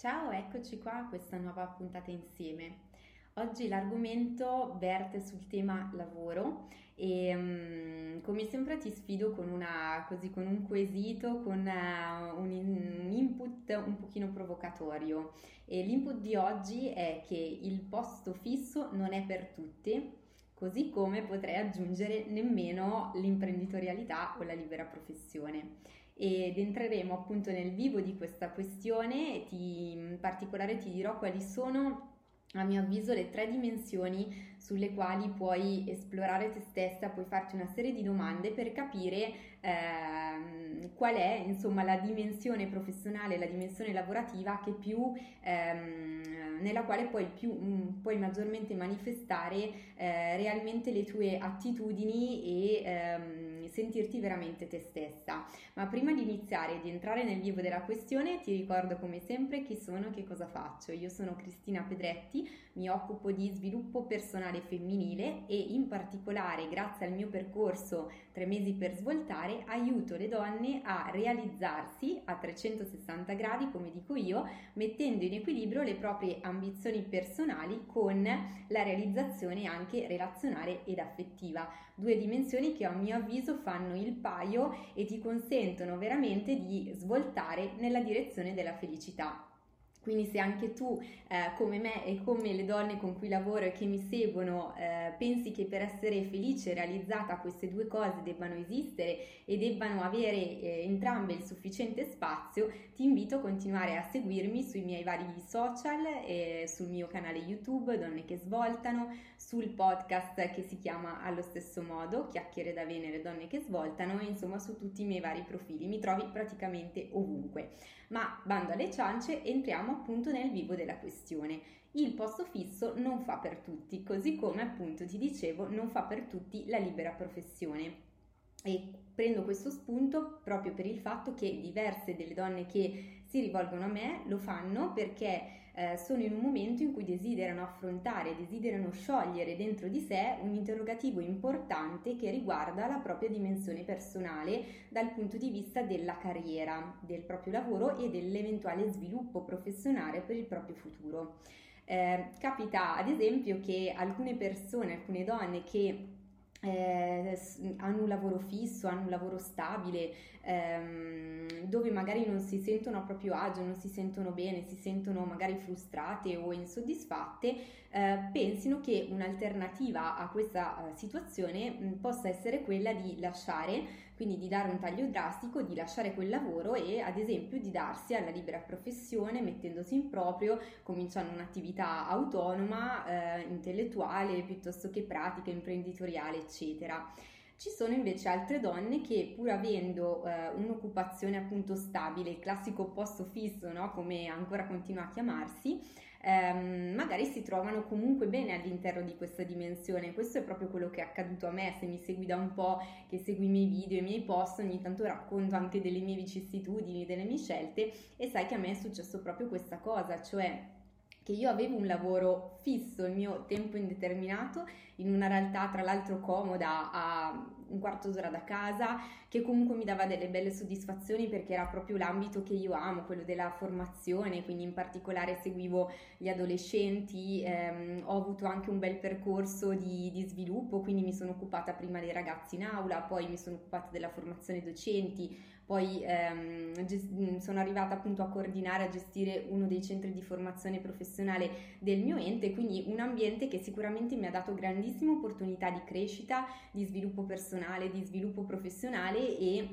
Ciao, eccoci qua a questa nuova puntata insieme. Oggi l'argomento verte sul tema lavoro e um, come sempre ti sfido con, una, così, con un quesito, con uh, un, un, input un pochino provocatorio. E l'input di oggi è che il posto fisso non è per tutti, così come potrei aggiungere nemmeno l'imprenditorialità o la libera professione. Ed entreremo appunto nel vivo di questa questione e ti, in particolare ti dirò quali sono a mio avviso le tre dimensioni sulle quali puoi esplorare te stessa, puoi farti una serie di domande per capire qual è insomma la dimensione professionale, la dimensione lavorativa più, ehm, nella quale puoi, più, mm, puoi maggiormente manifestare eh, realmente le tue attitudini e ehm, sentirti veramente te stessa. Ma prima di iniziare di entrare nel vivo della questione ti ricordo come sempre chi sono e che cosa faccio. Io sono Cristina Pedretti, mi occupo di sviluppo personale femminile e in particolare grazie al mio percorso 3 mesi per svoltare aiuto le donne a realizzarsi a 360 gradi come dico io mettendo in equilibrio le proprie ambizioni personali con la realizzazione anche relazionale ed affettiva due dimensioni che a mio avviso fanno il paio e ti consentono veramente di svoltare nella direzione della felicità. Quindi se anche tu, eh, come me e come le donne con cui lavoro e che mi seguono, eh, pensi che per essere felice e realizzata queste due cose debbano esistere e debbano avere eh, entrambe il sufficiente spazio, ti invito a continuare a seguirmi sui miei vari social, sul mio canale YouTube Donne che svoltano, sul podcast che si chiama allo stesso modo Chiacchiere da Venere Donne che svoltano e insomma su tutti i miei vari profili. Mi trovi praticamente ovunque. Ma bando alle ciance, entriamo appunto nel vivo della questione. Il posto fisso non fa per tutti, così come appunto ti dicevo non fa per tutti la libera professione. E prendo questo spunto proprio per il fatto che diverse delle donne che si rivolgono a me lo fanno perché eh, sono in un momento in cui desiderano affrontare, desiderano sciogliere dentro di sé un interrogativo importante che riguarda la propria dimensione personale dal punto di vista della carriera, del proprio lavoro e dell'eventuale sviluppo professionale per il proprio futuro. Eh, capita ad esempio che alcune persone, alcune donne che eh, hanno un lavoro fisso, hanno un lavoro stabile, ehm, dove magari non si sentono a proprio agio, non si sentono bene, si sentono magari frustrate o insoddisfatte, eh, pensino che un'alternativa a questa uh, situazione mh, possa essere quella di lasciare quindi di dare un taglio drastico, di lasciare quel lavoro e ad esempio di darsi alla libera professione mettendosi in proprio, cominciando un'attività autonoma, eh, intellettuale piuttosto che pratica, imprenditoriale, eccetera. Ci sono invece altre donne che pur avendo eh, un'occupazione appunto stabile, il classico posto fisso, no? come ancora continua a chiamarsi, ehm, magari si trovano comunque bene all'interno di questa dimensione. Questo è proprio quello che è accaduto a me. Se mi segui da un po', che segui i miei video, i miei post, ogni tanto racconto anche delle mie vicissitudini, delle mie scelte e sai che a me è successo proprio questa cosa, cioè che io avevo un lavoro fisso, il mio tempo indeterminato, in una realtà tra l'altro comoda a un quarto d'ora da casa, che comunque mi dava delle belle soddisfazioni perché era proprio l'ambito che io amo, quello della formazione, quindi in particolare seguivo gli adolescenti, ehm, ho avuto anche un bel percorso di, di sviluppo, quindi mi sono occupata prima dei ragazzi in aula, poi mi sono occupata della formazione docenti, poi ehm, gest- sono arrivata appunto a coordinare, a gestire uno dei centri di formazione professionale del mio ente, quindi un ambiente che sicuramente mi ha dato grandissime opportunità di crescita, di sviluppo personale, di sviluppo professionale e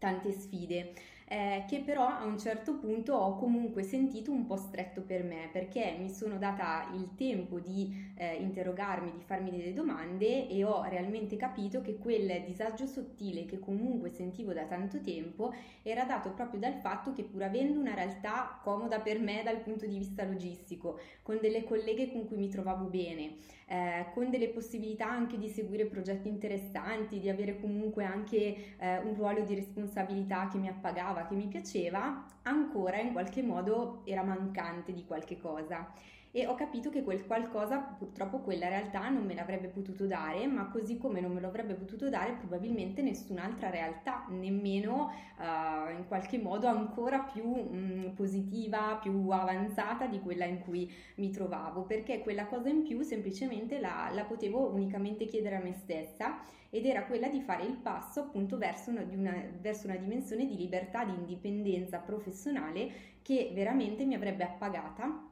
tante sfide eh, che però a un certo punto ho comunque sentito un po' stretto per me perché mi sono data il tempo di eh, interrogarmi, di farmi delle domande e ho realmente capito che quel disagio sottile che comunque sentivo da tanto tempo era dato proprio dal fatto che pur avendo una realtà comoda per me dal punto di vista logistico, con delle colleghe con cui mi trovavo bene, eh, con delle possibilità anche di seguire progetti interessanti, di avere comunque anche eh, un ruolo di responsabilità che mi appagava, che mi piaceva, ancora in qualche modo era mancante di qualche cosa. E ho capito che quel qualcosa purtroppo quella realtà non me l'avrebbe potuto dare, ma così come non me lo avrebbe potuto dare probabilmente nessun'altra realtà, nemmeno uh, in qualche modo ancora più mh, positiva, più avanzata di quella in cui mi trovavo, perché quella cosa in più semplicemente la, la potevo unicamente chiedere a me stessa ed era quella di fare il passo appunto verso una, una, verso una dimensione di libertà, di indipendenza professionale che veramente mi avrebbe appagata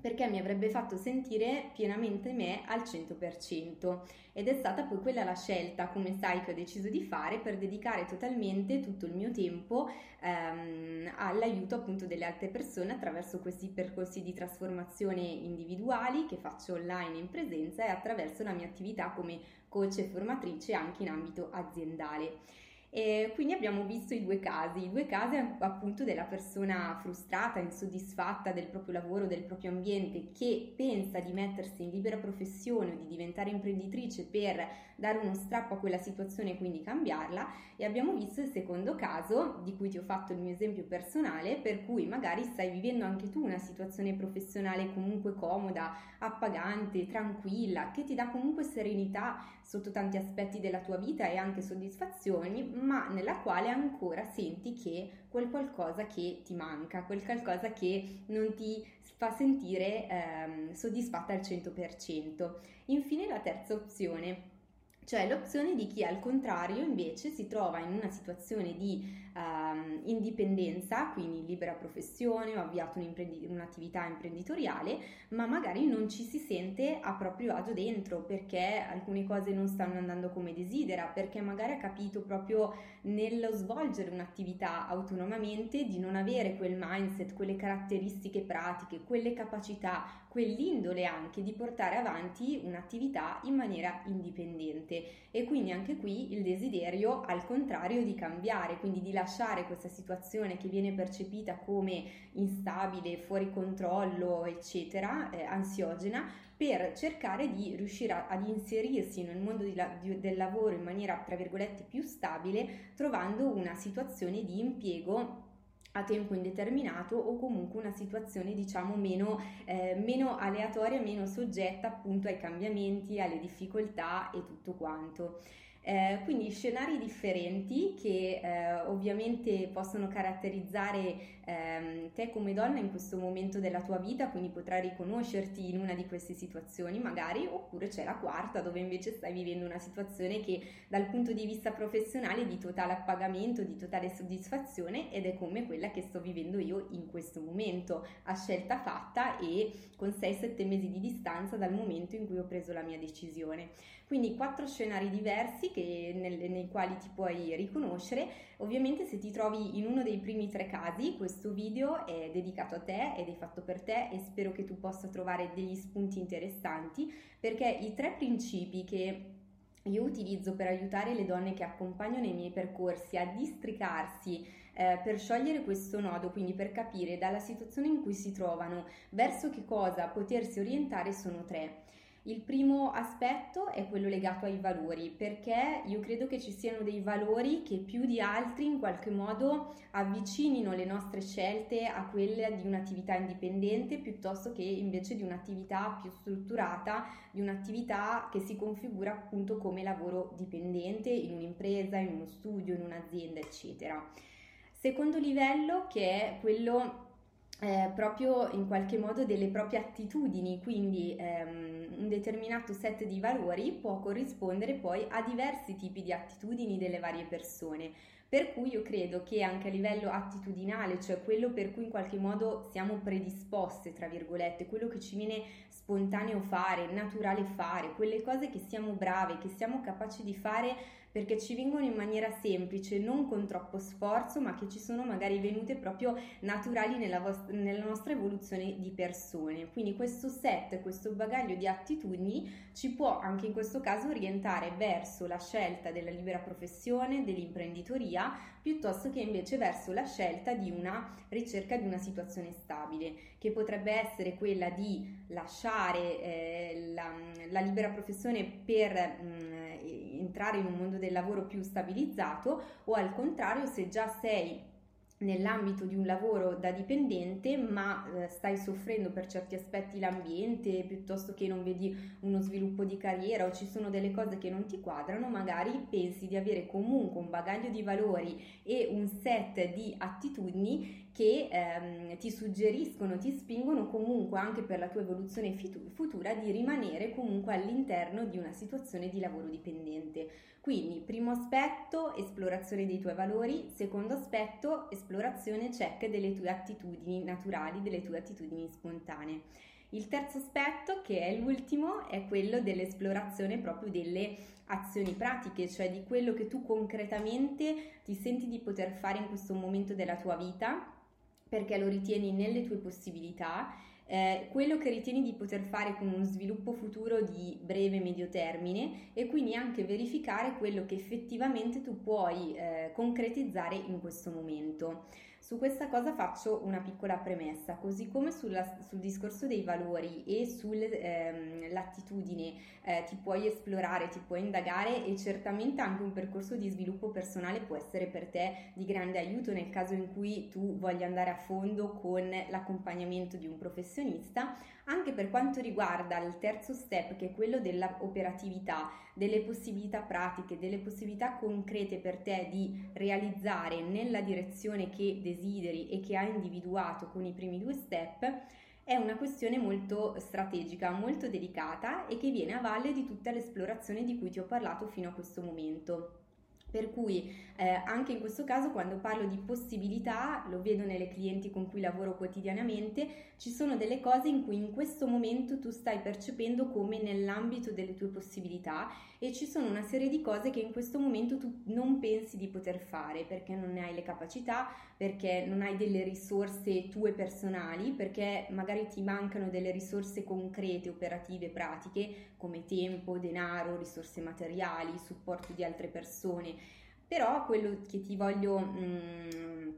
perché mi avrebbe fatto sentire pienamente me al 100% ed è stata poi quella la scelta, come sai, che ho deciso di fare per dedicare totalmente tutto il mio tempo ehm, all'aiuto appunto delle altre persone attraverso questi percorsi di trasformazione individuali che faccio online in presenza e attraverso la mia attività come coach e formatrice anche in ambito aziendale. E quindi abbiamo visto i due casi, i due casi appunto della persona frustrata, insoddisfatta del proprio lavoro, del proprio ambiente, che pensa di mettersi in libera professione o di diventare imprenditrice per dare uno strappo a quella situazione e quindi cambiarla. E abbiamo visto il secondo caso di cui ti ho fatto il mio esempio personale per cui magari stai vivendo anche tu una situazione professionale comunque comoda, appagante, tranquilla, che ti dà comunque serenità sotto tanti aspetti della tua vita e anche soddisfazioni, ma nella quale ancora senti che quel qualcosa che ti manca, quel qualcosa che non ti fa sentire ehm, soddisfatta al 100%. Infine la terza opzione cioè l'opzione di chi al contrario invece si trova in una situazione di um, indipendenza, quindi libera professione o avviato un'imprendi- un'attività imprenditoriale, ma magari non ci si sente a proprio agio dentro perché alcune cose non stanno andando come desidera, perché magari ha capito proprio nello svolgere un'attività autonomamente di non avere quel mindset, quelle caratteristiche pratiche, quelle capacità, quell'indole anche di portare avanti un'attività in maniera indipendente. E quindi anche qui il desiderio al contrario di cambiare, quindi di lasciare questa situazione che viene percepita come instabile, fuori controllo, eccetera, eh, ansiogena, per cercare di riuscire a, ad inserirsi nel mondo di la, di, del lavoro in maniera, tra virgolette, più stabile, trovando una situazione di impiego a tempo indeterminato o comunque una situazione diciamo meno, eh, meno, aleatoria, meno soggetta appunto ai cambiamenti, alle difficoltà e tutto quanto. Eh, quindi scenari differenti che eh, ovviamente possono caratterizzare ehm, te come donna in questo momento della tua vita, quindi potrai riconoscerti in una di queste situazioni magari, oppure c'è la quarta dove invece stai vivendo una situazione che dal punto di vista professionale è di totale appagamento, di totale soddisfazione ed è come quella che sto vivendo io in questo momento, a scelta fatta e con 6-7 mesi di distanza dal momento in cui ho preso la mia decisione. Quindi quattro scenari diversi che, nel, nei quali ti puoi riconoscere. Ovviamente se ti trovi in uno dei primi tre casi, questo video è dedicato a te ed è fatto per te e spero che tu possa trovare degli spunti interessanti perché i tre principi che io utilizzo per aiutare le donne che accompagnano i miei percorsi a districarsi eh, per sciogliere questo nodo, quindi per capire dalla situazione in cui si trovano verso che cosa potersi orientare sono tre. Il primo aspetto è quello legato ai valori, perché io credo che ci siano dei valori che più di altri in qualche modo avvicinino le nostre scelte a quelle di un'attività indipendente piuttosto che invece di un'attività più strutturata, di un'attività che si configura appunto come lavoro dipendente in un'impresa, in uno studio, in un'azienda, eccetera. Secondo livello che è quello eh, proprio in qualche modo delle proprie attitudini, quindi ehm, un determinato set di valori può corrispondere poi a diversi tipi di attitudini delle varie persone. Per cui io credo che anche a livello attitudinale, cioè quello per cui in qualche modo siamo predisposte, tra virgolette, quello che ci viene spontaneo fare, naturale fare, quelle cose che siamo brave, che siamo capaci di fare perché ci vengono in maniera semplice, non con troppo sforzo, ma che ci sono magari venute proprio naturali nella, vostra, nella nostra evoluzione di persone. Quindi questo set, questo bagaglio di attitudini ci può anche in questo caso orientare verso la scelta della libera professione, dell'imprenditoria, piuttosto che invece verso la scelta di una ricerca di una situazione stabile, che potrebbe essere quella di lasciare eh, la, la, libera professione per mh, mm, entrare in un mondo del lavoro più stabilizzato o al contrario se già sei nell'ambito di un lavoro da dipendente, ma eh, stai soffrendo per certi aspetti l'ambiente, piuttosto che non vedi uno sviluppo di carriera o ci sono delle cose che non ti quadrano, magari pensi di avere comunque un bagaglio di valori e un set di attitudini che ehm, ti suggeriscono, ti spingono comunque anche per la tua evoluzione futura di rimanere comunque all'interno di una situazione di lavoro dipendente. Quindi, primo aspetto, esplorazione dei tuoi valori, secondo aspetto, esplorazione check delle tue attitudini naturali, delle tue attitudini spontanee. Il terzo aspetto, che è l'ultimo, è quello dell'esplorazione proprio delle azioni pratiche, cioè di quello che tu concretamente ti senti di poter fare in questo momento della tua vita, perché lo ritieni nelle tue possibilità eh, quello che ritieni di poter fare con uno sviluppo futuro di breve e medio termine e quindi anche verificare quello che effettivamente tu puoi eh, concretizzare in questo momento. Su questa cosa faccio una piccola premessa, così come sulla, sul discorso dei valori e sull'attitudine ehm, eh, ti puoi esplorare, ti puoi indagare e certamente anche un percorso di sviluppo personale può essere per te di grande aiuto nel caso in cui tu voglia andare a fondo con l'accompagnamento di un professionista, anche per quanto riguarda il terzo step che è quello dell'operatività, delle possibilità pratiche, delle possibilità concrete per te di realizzare nella direzione che desideri e che hai individuato con i primi due step è una questione molto strategica, molto delicata e che viene a valle di tutta l'esplorazione di cui ti ho parlato fino a questo momento. Per cui eh, anche in questo caso quando parlo di possibilità, lo vedo nelle clienti con cui lavoro quotidianamente, ci sono delle cose in cui in questo momento tu stai percependo come nell'ambito delle tue possibilità e ci sono una serie di cose che in questo momento tu non pensi di poter fare perché non ne hai le capacità, perché non hai delle risorse tue personali, perché magari ti mancano delle risorse concrete, operative, pratiche come tempo, denaro, risorse materiali, supporto di altre persone però quello che ti voglio mh, mm,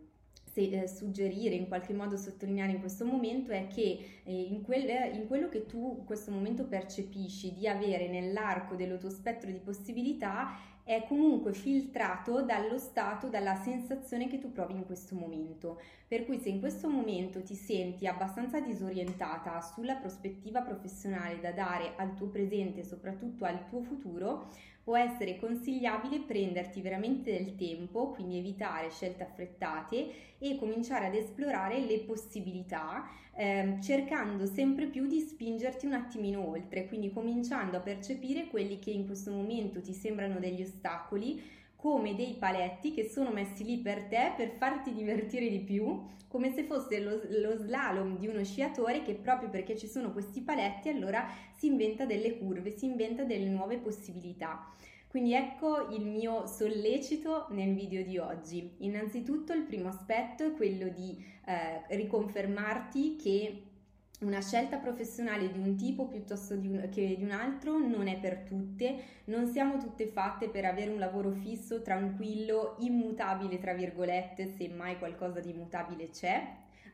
se, eh, suggerire, in qualche modo sottolineare in questo momento è che eh, in, quel, in, quello che tu in questo momento percepisci di avere nell'arco del tuo spettro di possibilità è comunque filtrato dallo stato, dalla sensazione che tu provi in questo momento. Per cui se in questo momento ti senti abbastanza disorientata sulla prospettiva professionale da dare al tuo presente e soprattutto al tuo futuro, può essere consigliabile prenderti veramente del tempo, quindi evitare scelte affrettate e cominciare ad esplorare le possibilità, eh, cercando sempre più di spingerti un attimino oltre, quindi cominciando a percepire quelli che in questo momento ti sembrano degli ostacoli come dei paletti che sono messi lì per te per farti divertire di più, come se fosse lo, lo, slalom di uno sciatore che proprio perché ci sono questi paletti allora si inventa delle curve, si inventa delle nuove possibilità. Quindi ecco il mio sollecito nel video di oggi. Innanzitutto il primo aspetto è quello di eh, riconfermarti che una scelta professionale di un tipo piuttosto di un, che di un altro non è per tutte, non siamo tutte fatte per avere un lavoro fisso, tranquillo, immutabile, tra virgolette, se mai qualcosa di immutabile c'è,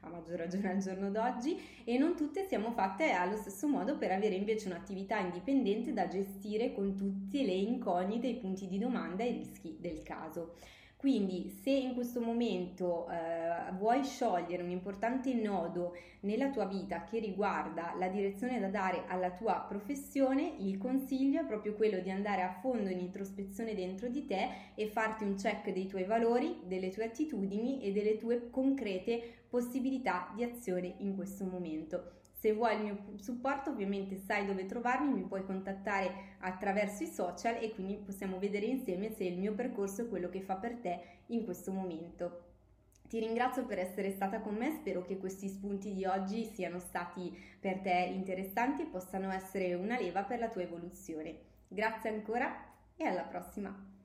a maggior ragione al giorno d'oggi, e non tutte siamo fatte allo stesso modo per avere invece un'attività indipendente da gestire con tutte le incognite, i punti di domanda e i rischi del caso. Quindi se in questo momento eh, vuoi sciogliere un importante nodo nella tua vita che riguarda la direzione da dare alla tua professione, il consiglio è proprio quello di andare a fondo in introspezione dentro di te e farti un check dei tuoi valori, delle tue attitudini e delle tue concrete possibilità di azione in questo momento. Se vuoi il mio supporto ovviamente sai dove trovarmi, mi puoi contattare attraverso i social e quindi possiamo vedere insieme se il mio percorso è quello che fa per te in questo momento. Ti ringrazio per essere stata con me, spero che questi spunti di oggi siano stati per te interessanti e possano essere una leva per la tua evoluzione. Grazie ancora e alla prossima!